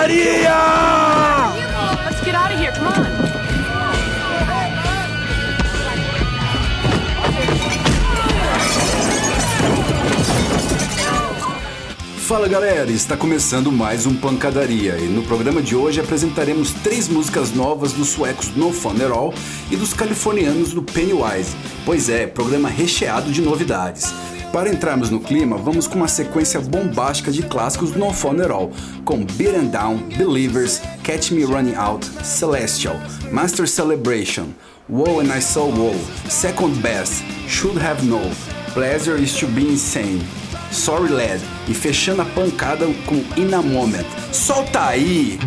pancadaria! Let's get out of here. Come on. Fala galera, está começando mais um Pancadaria e no programa de hoje apresentaremos três músicas novas dos suecos No Fun At All e dos californianos do Pennywise. Pois é, programa recheado de novidades. Para entrarmos no clima, vamos com uma sequência bombástica de clássicos do No Fun At All, com Beaten Down, Believers, Catch Me Running Out, Celestial, Master Celebration, Woe and I Saw Woe, Second Best, Should Have Known, Pleasure is to Be Insane, Sorry Lad e fechando a pancada com In a Moment. Solta aí!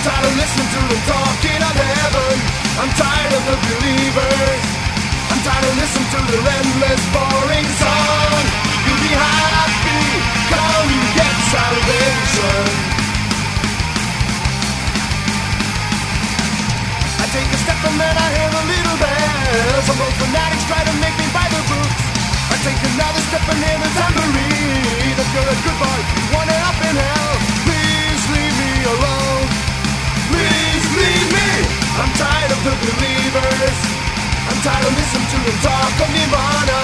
I'm tired of listening to them talking of heaven. I'm tired of the believers. I'm tired of listening to their endless boring song. You'll be happy. Come get salvation. I take a step and then I hear the little bells. Some old fanatics try to make me buy the books. I take another step and hear the tambourine. If you're a good boy, you want it up in hell. Please leave me alone. I'm tired of the believers. I'm tired of listening to them talk of Nirvana.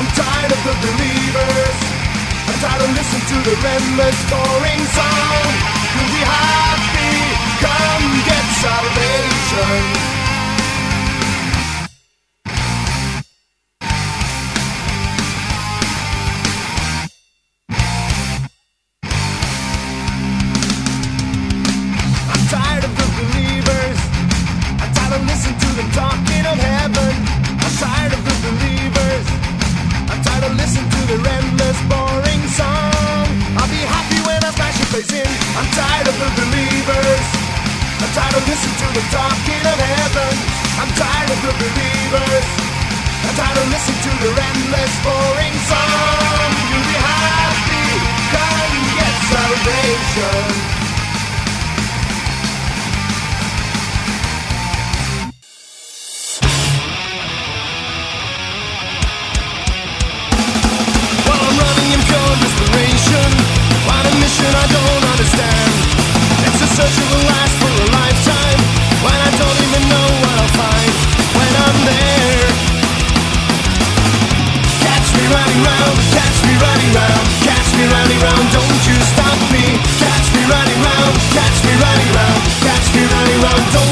I'm tired of the believers. I'm tired of listening to the endless boring song. You'll be happy. Come get salvation. running round, catch me running round, catch me running round, don't you stop me. Catch me running round, catch me running round, catch me running round,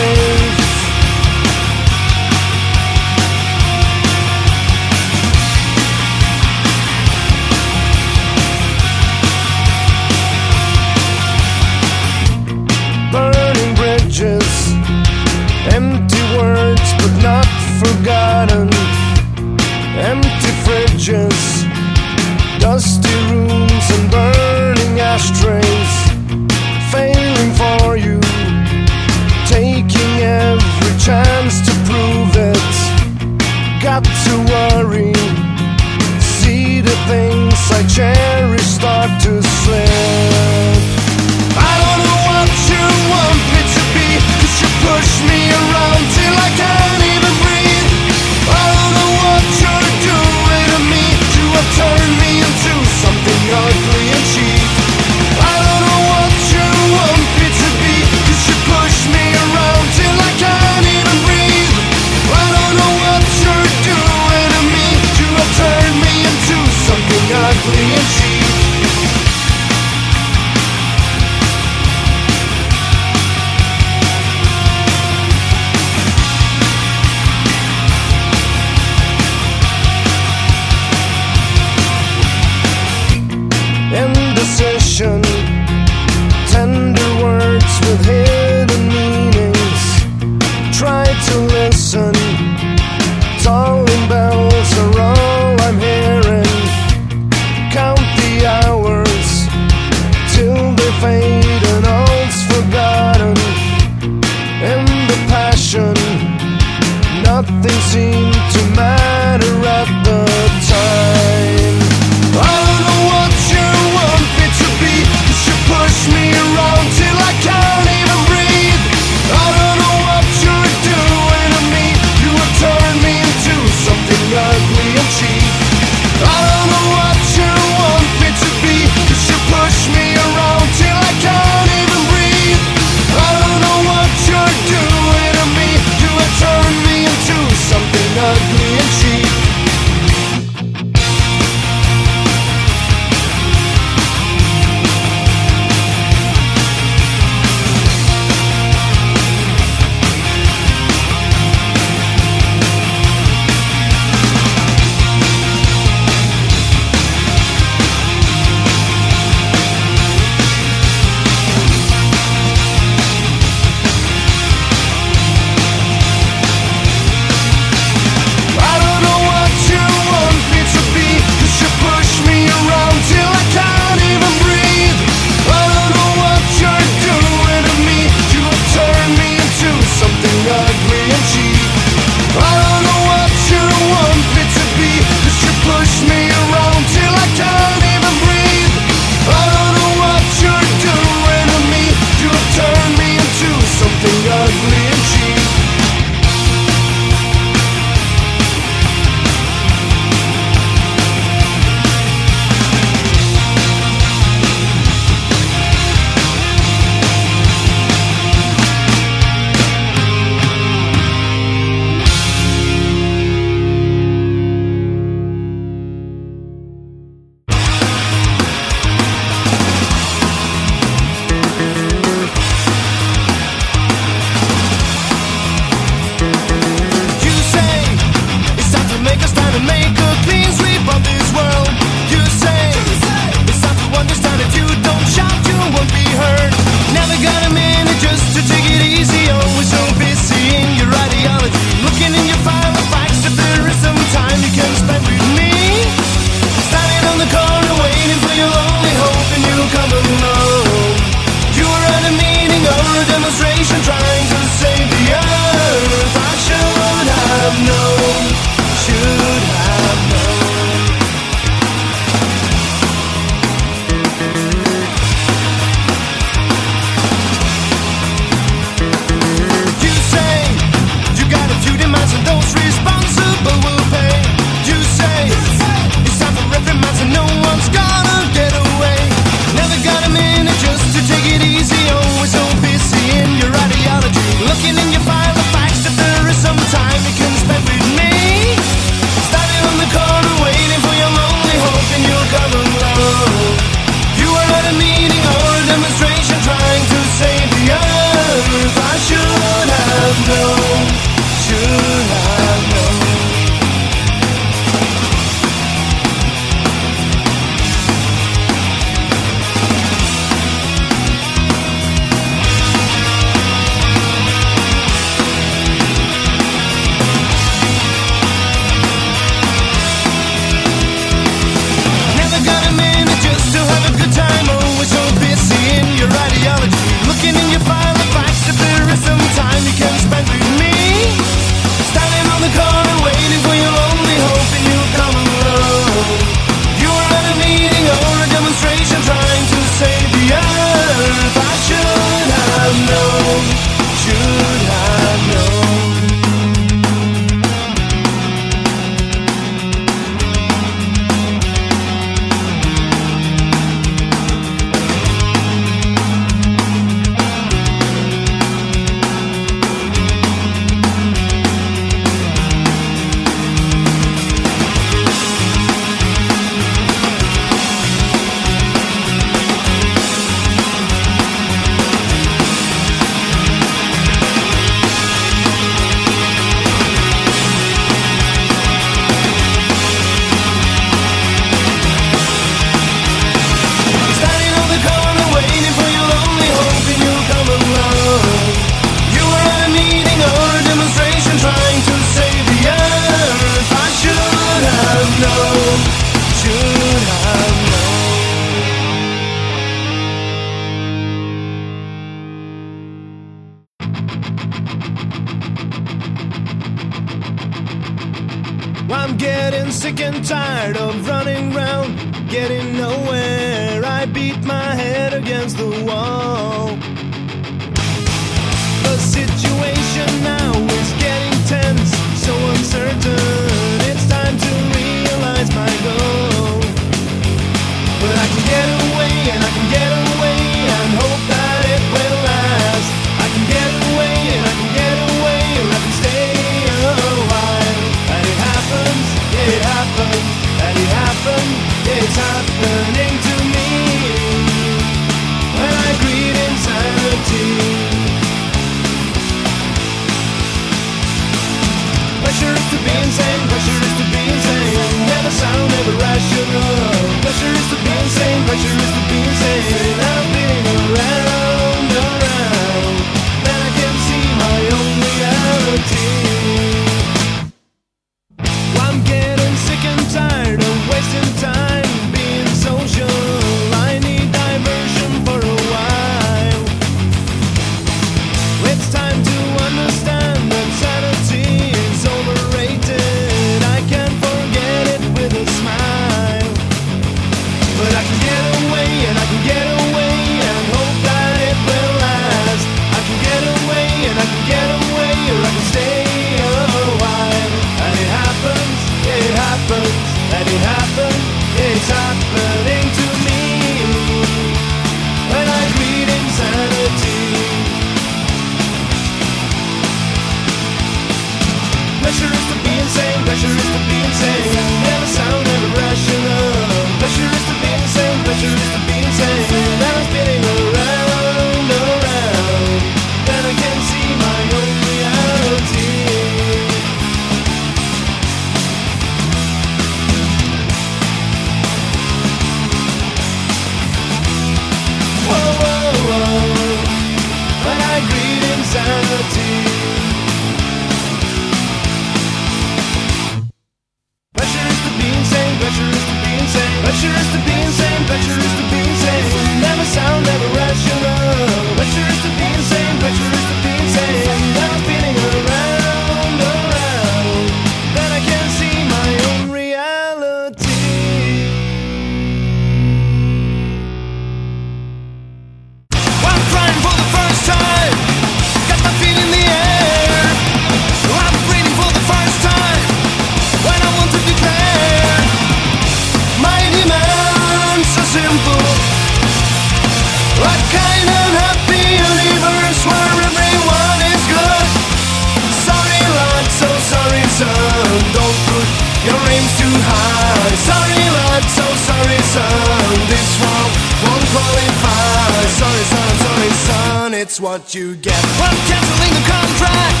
son, this won't won't qualify. Sorry son, I'm sorry son, it's what you get. I'm cancelling the contract,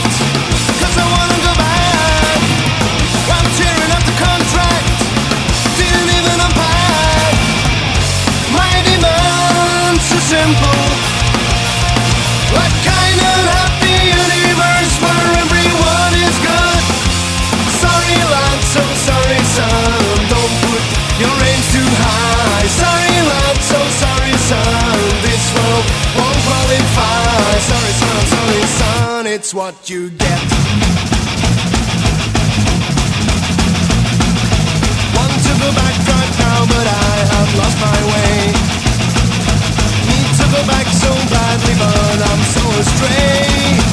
cause I wanna go back. I'm tearing up the contract, didn't even unpack. My demand's so simple, like what you get. Want to go back right now, but I have lost my way. Need to go back so badly, but I'm so astray.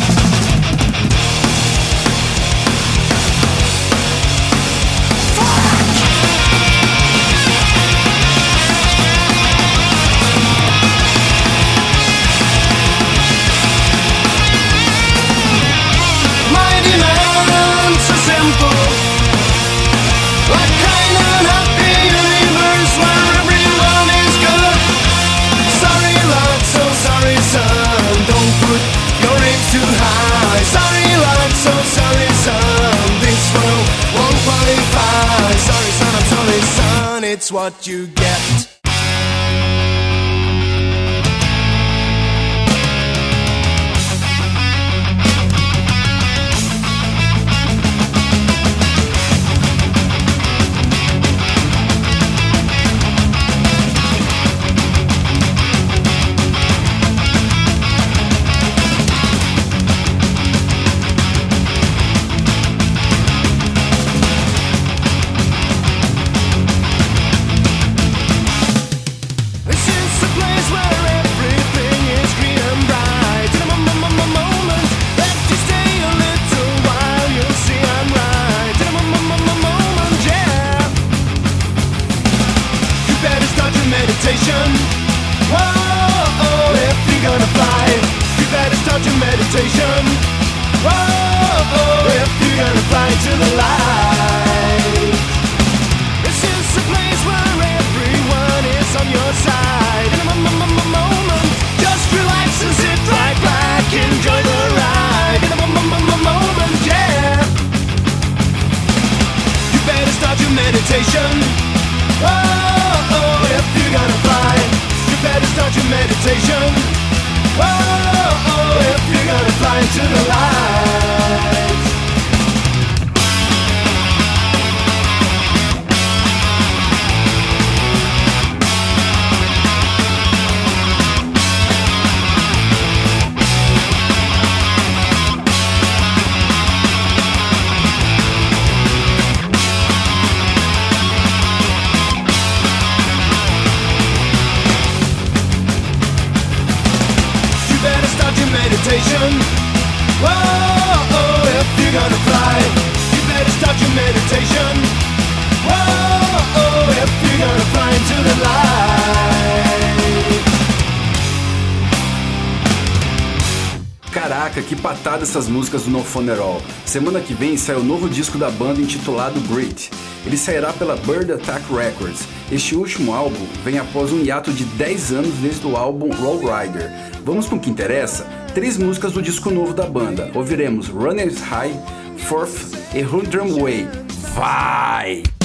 what you get. músicas do No Funeral. Semana que vem sai o novo disco da banda intitulado Great. Ele sairá pela Bird Attack Records. Este último álbum vem após um hiato de 10 anos desde o álbum Roll Rider. Vamos com o que interessa? Três músicas do disco novo da banda. Ouviremos Runner's High, Fourth e Hundred Way. Vai!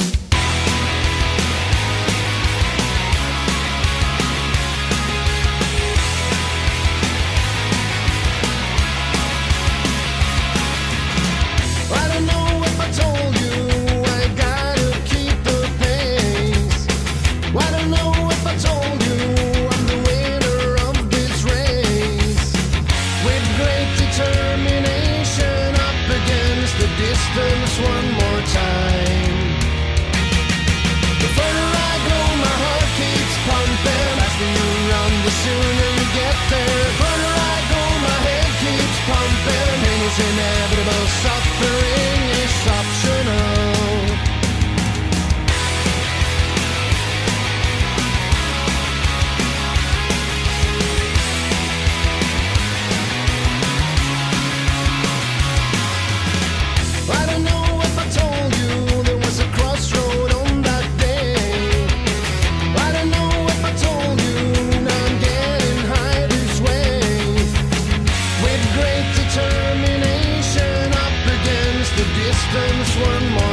one more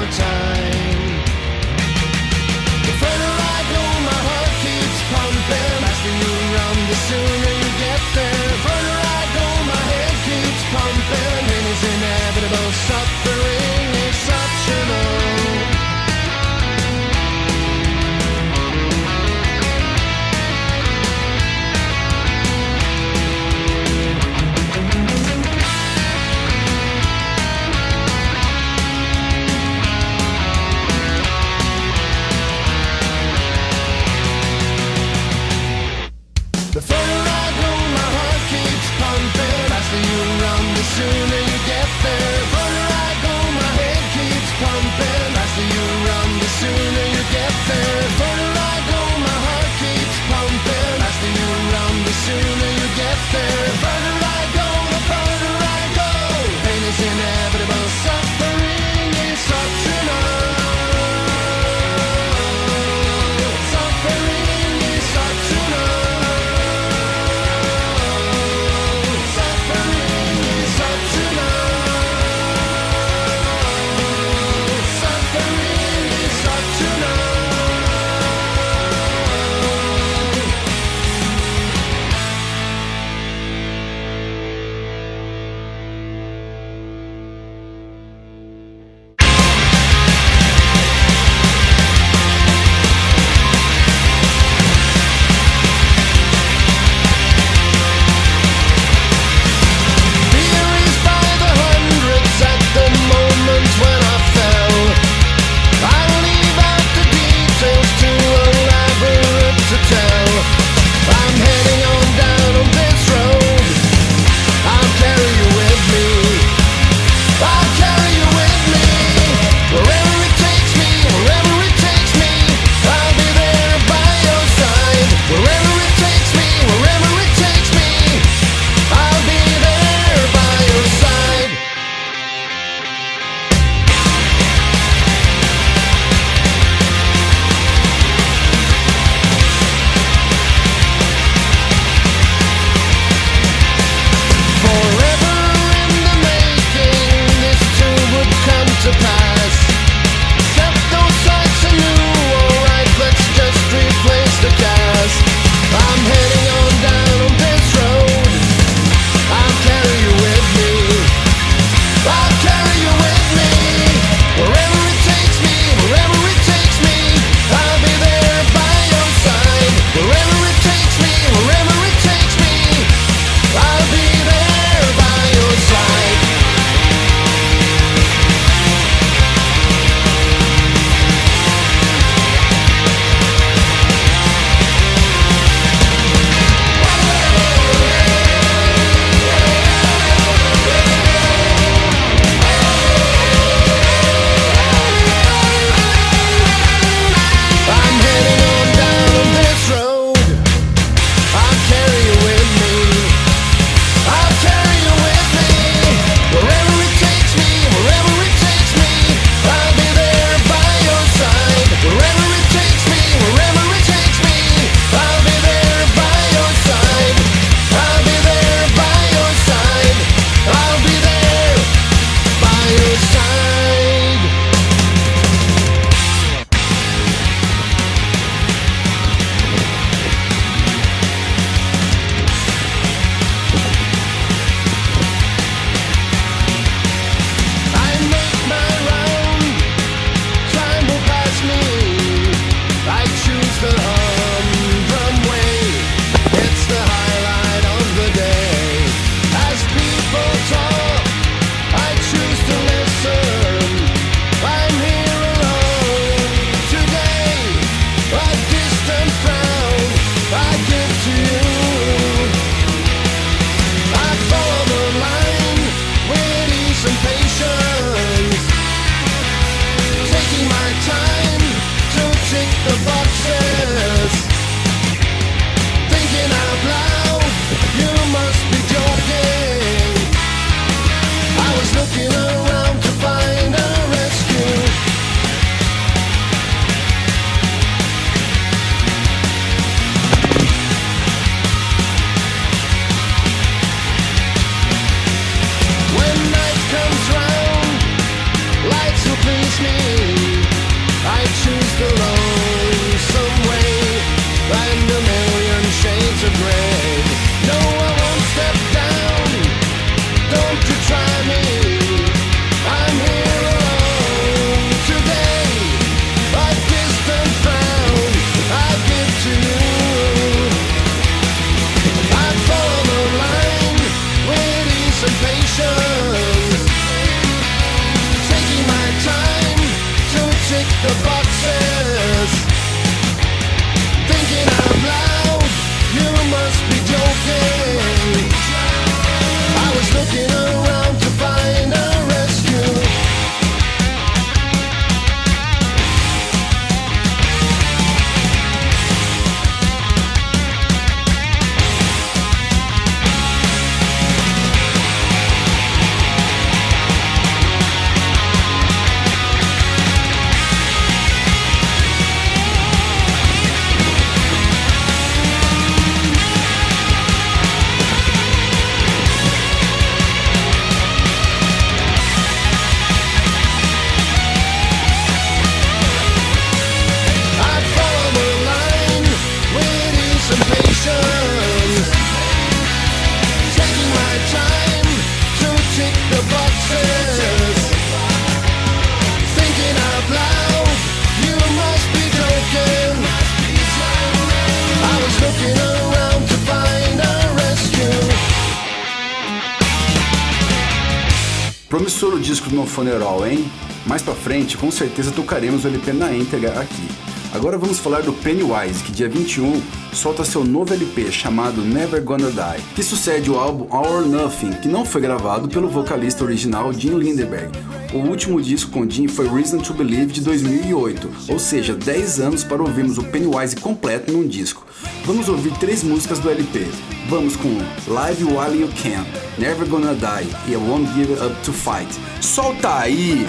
No Funeral, hein? Mais pra frente, com certeza tocaremos o LP na íntegra aqui. Agora vamos falar do Pennywise, que dia 21 solta seu novo LP chamado Never Gonna Die, que sucede o álbum or Nothing, que não foi gravado pelo vocalista original Jim Lindeberg. O último disco com Jim foi Reason to Believe de 2008, ou seja, 10 anos para ouvirmos o Pennywise completo num disco. Vamos ouvir três músicas do LP. Vamos com Live While You Can, Never Gonna Die e I Won't Give Up to Fight. Solta aí!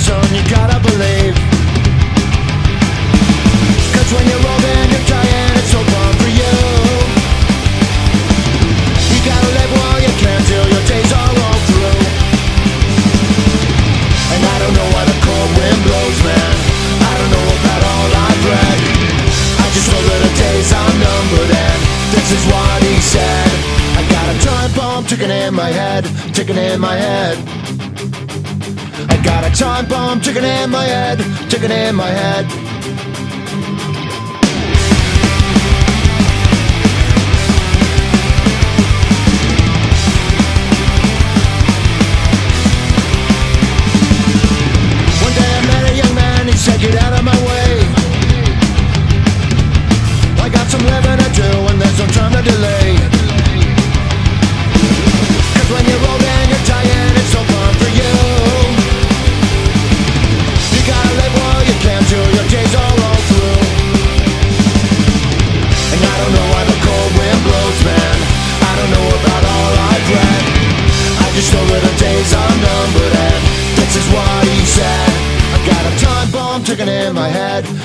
Son, you gotta believe. Cause when you're old and you're dying, it's so fun for you. You gotta live while you can till your days are all through. And I don't know why the cold wind blows, man. I don't know about all I've read I just know that the days are numbered and this is what he said. I got a time bomb ticking in my head, ticking in my head I got a time bomb ticking in my head, ticking in my head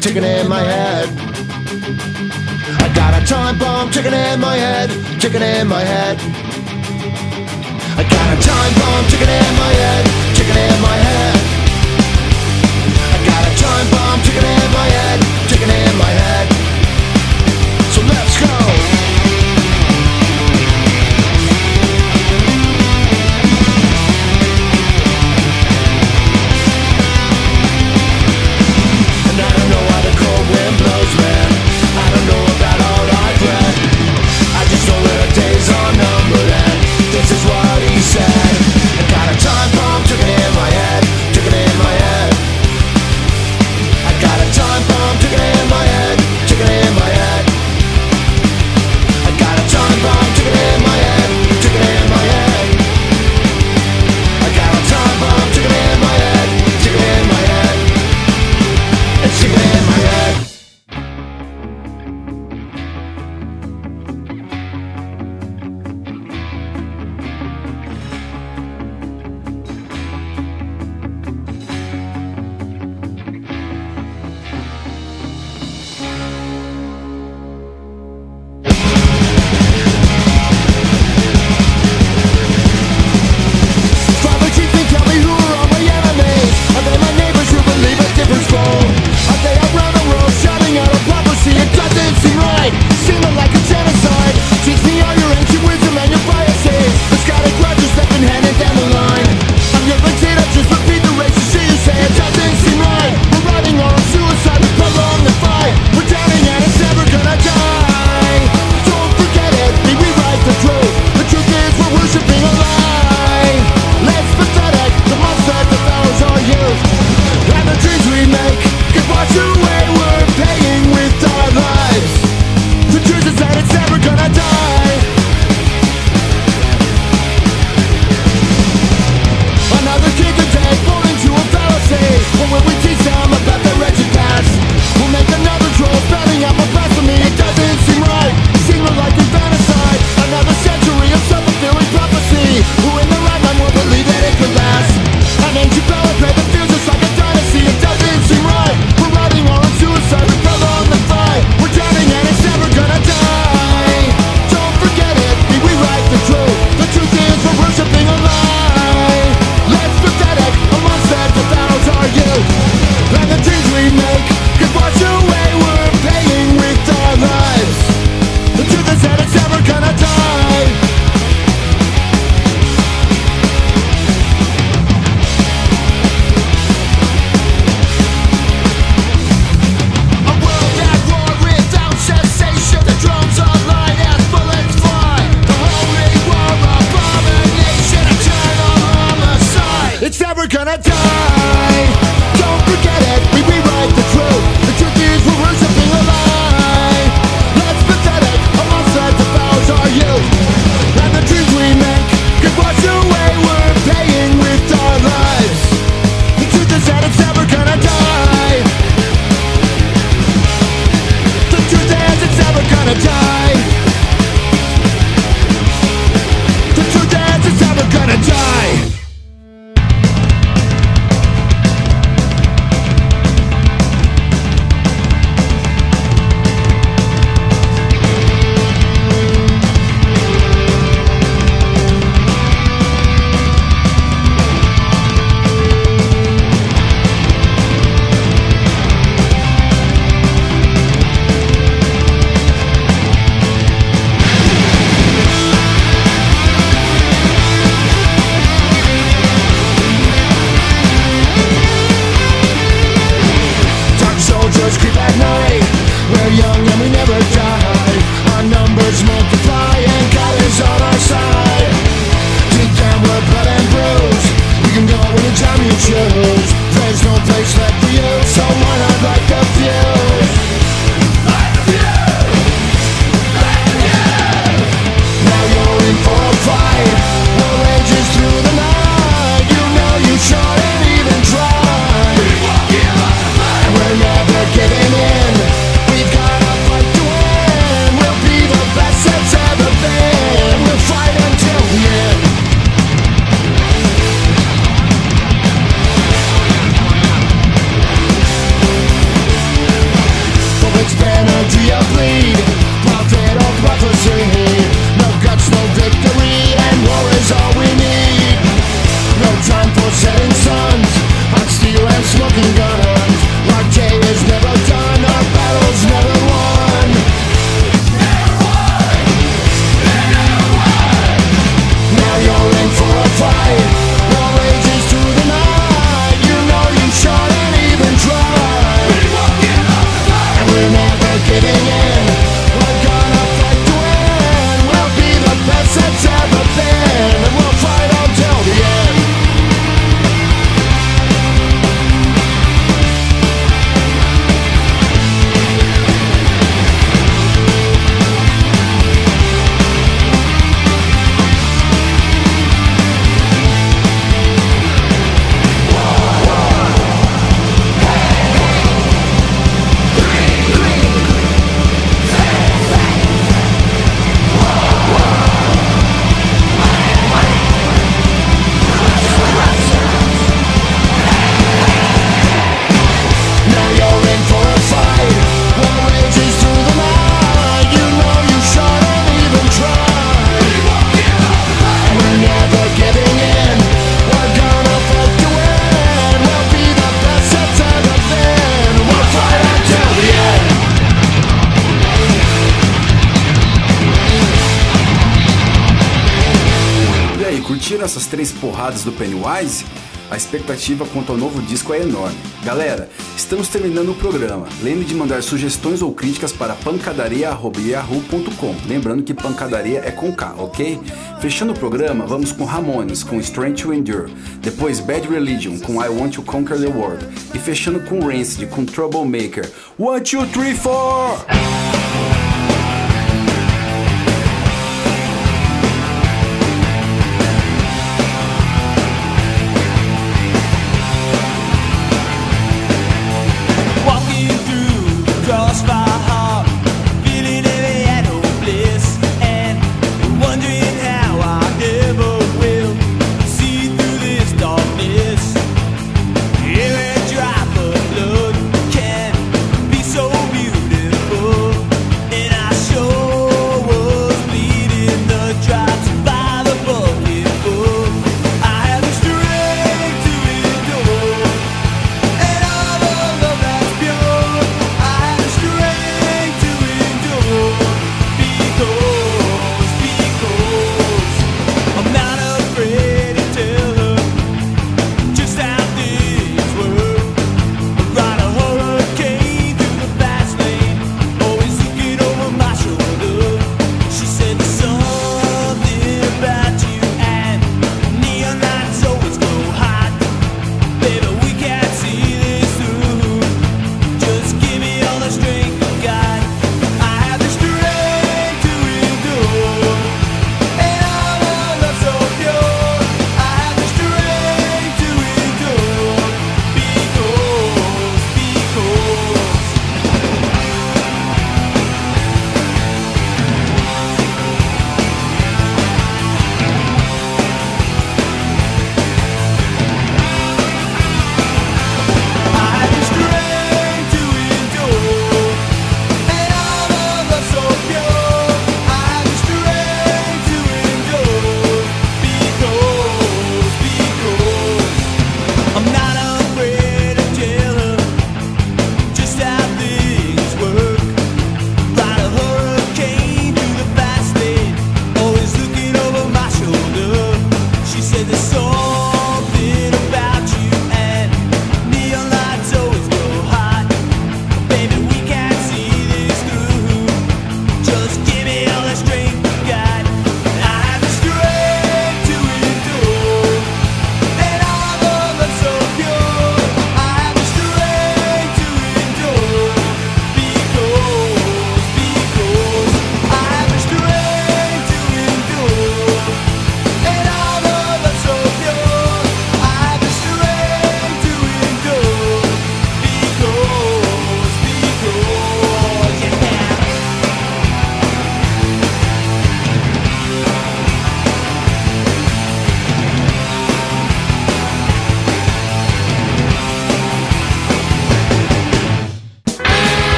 ticking in my head I got a time bomb ticking in my head, ticking in my head. I got a time bomb ticking in my head, piadas do Pennywise, a expectativa quanto ao novo disco é enorme. Galera, estamos terminando o programa. Lembre de mandar sugestões ou críticas para pancadaria.yahoo.com. Lembrando que pancadaria é com K, ok? Fechando o programa, vamos com Ramones com Strength to Endure, depois Bad Religion com I Want to Conquer the World e fechando com Rancid com Troublemaker. One, two, three, four!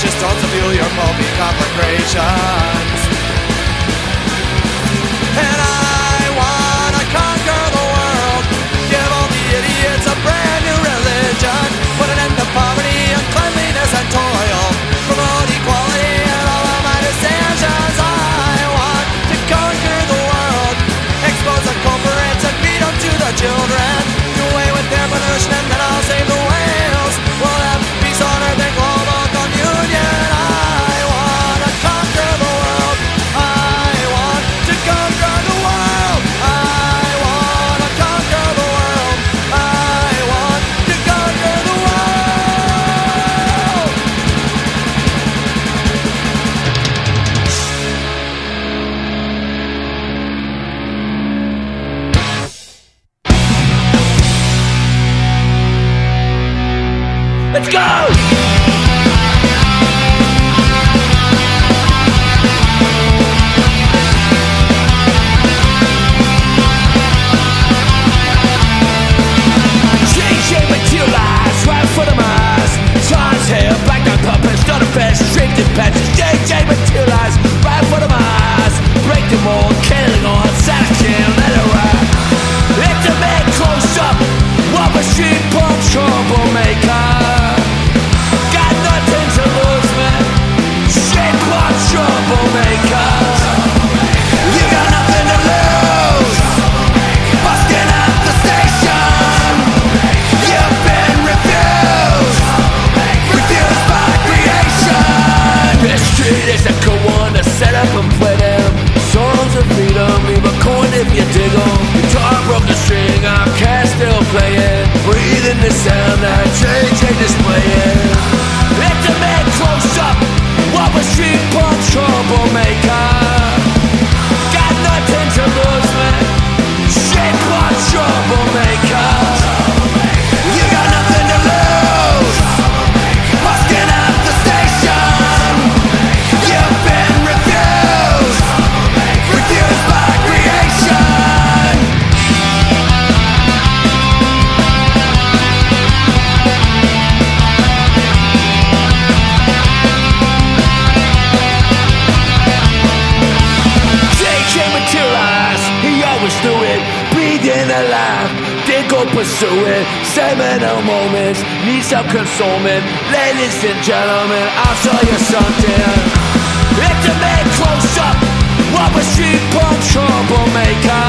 gracious, don't feel your mopey conflagrations. And I wanna conquer the world, give all the idiots a brand new religion, put an end to poverty, and cleanliness and toil, promote equality in all of my decisions. I want to conquer the world, expose the culprits and beat them to the children. dispatches JJ material. Solomon. Ladies and gentlemen, I'll tell you something. It's a man close up, what was street punk troublemaker.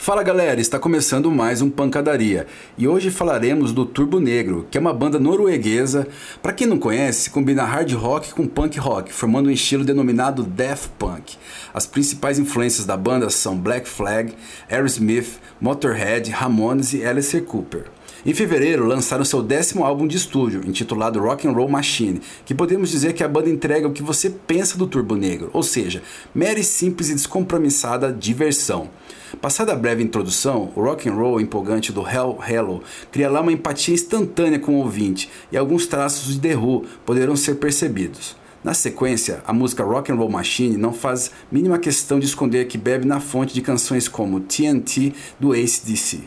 Fala galera, está começando mais um Pancadaria e hoje falaremos do Turbo Negro, que é uma banda norueguesa. Para quem não conhece, combina hard rock com punk rock, formando um estilo denominado death punk. As principais influências da banda são Black Flag, Aerosmith, Motorhead, Ramones e Alice Cooper. Em fevereiro, lançaram seu décimo álbum de estúdio, intitulado Rock and Roll Machine, que podemos dizer que a banda entrega o que você pensa do Turbo Negro, ou seja, mera e simples e descompromissada diversão. Passada a breve introdução, o rock and roll empolgante do Hell Hello cria lá uma empatia instantânea com o ouvinte e alguns traços de The Who poderão ser percebidos. Na sequência, a música Rock and Roll Machine não faz mínima questão de esconder que bebe na fonte de canções como TNT do ACDC.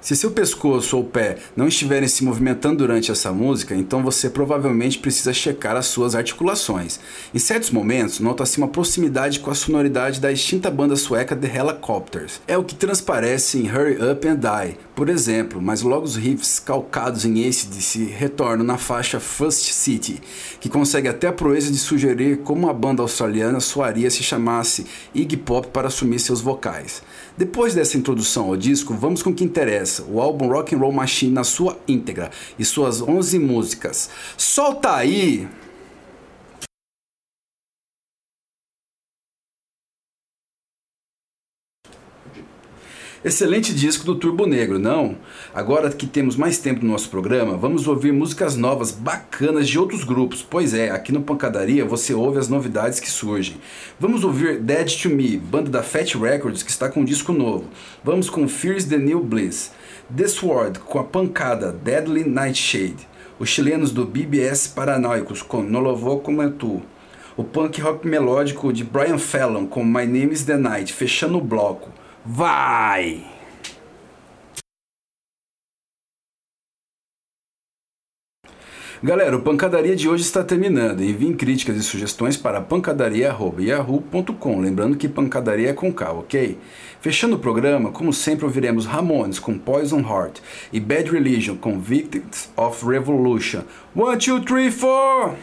Se seu pescoço ou pé não estiverem se movimentando durante essa música, então você provavelmente precisa checar as suas articulações. Em certos momentos, nota-se uma proximidade com a sonoridade da extinta banda sueca The Helicopters. É o que transparece em Hurry Up and Die, por exemplo, mas logo os riffs calcados em ACDC retornam na faixa First City, que consegue até a proeza de sugerir como a banda australiana soaria se chamasse Iggy Pop para assumir seus vocais. Depois dessa introdução ao disco, vamos com o que interessa, o álbum Rock and Roll Machine na sua íntegra e suas 11 músicas. Solta aí! Excelente disco do Turbo Negro, não? Agora que temos mais tempo no nosso programa, vamos ouvir músicas novas bacanas de outros grupos. Pois é, aqui no Pancadaria você ouve as novidades que surgem. Vamos ouvir Dead to Me, banda da Fat Records que está com um disco novo. Vamos com Fears the New Bliss. The Sword com a pancada Deadly Nightshade. Os chilenos do BBS Paranoicos com No Lovo Como Tu. O punk rock melódico de Brian Fallon com My Name is the Night, fechando o bloco. Vai! Galera, o Pancadaria de hoje está terminando. Enviem críticas e sugestões para pancadaria.yahoo.com. Lembrando que pancadaria é com K, ok? Fechando o programa, como sempre, ouviremos Ramones com Poison Heart e Bad Religion com Victims of Revolution. One, two, three, four!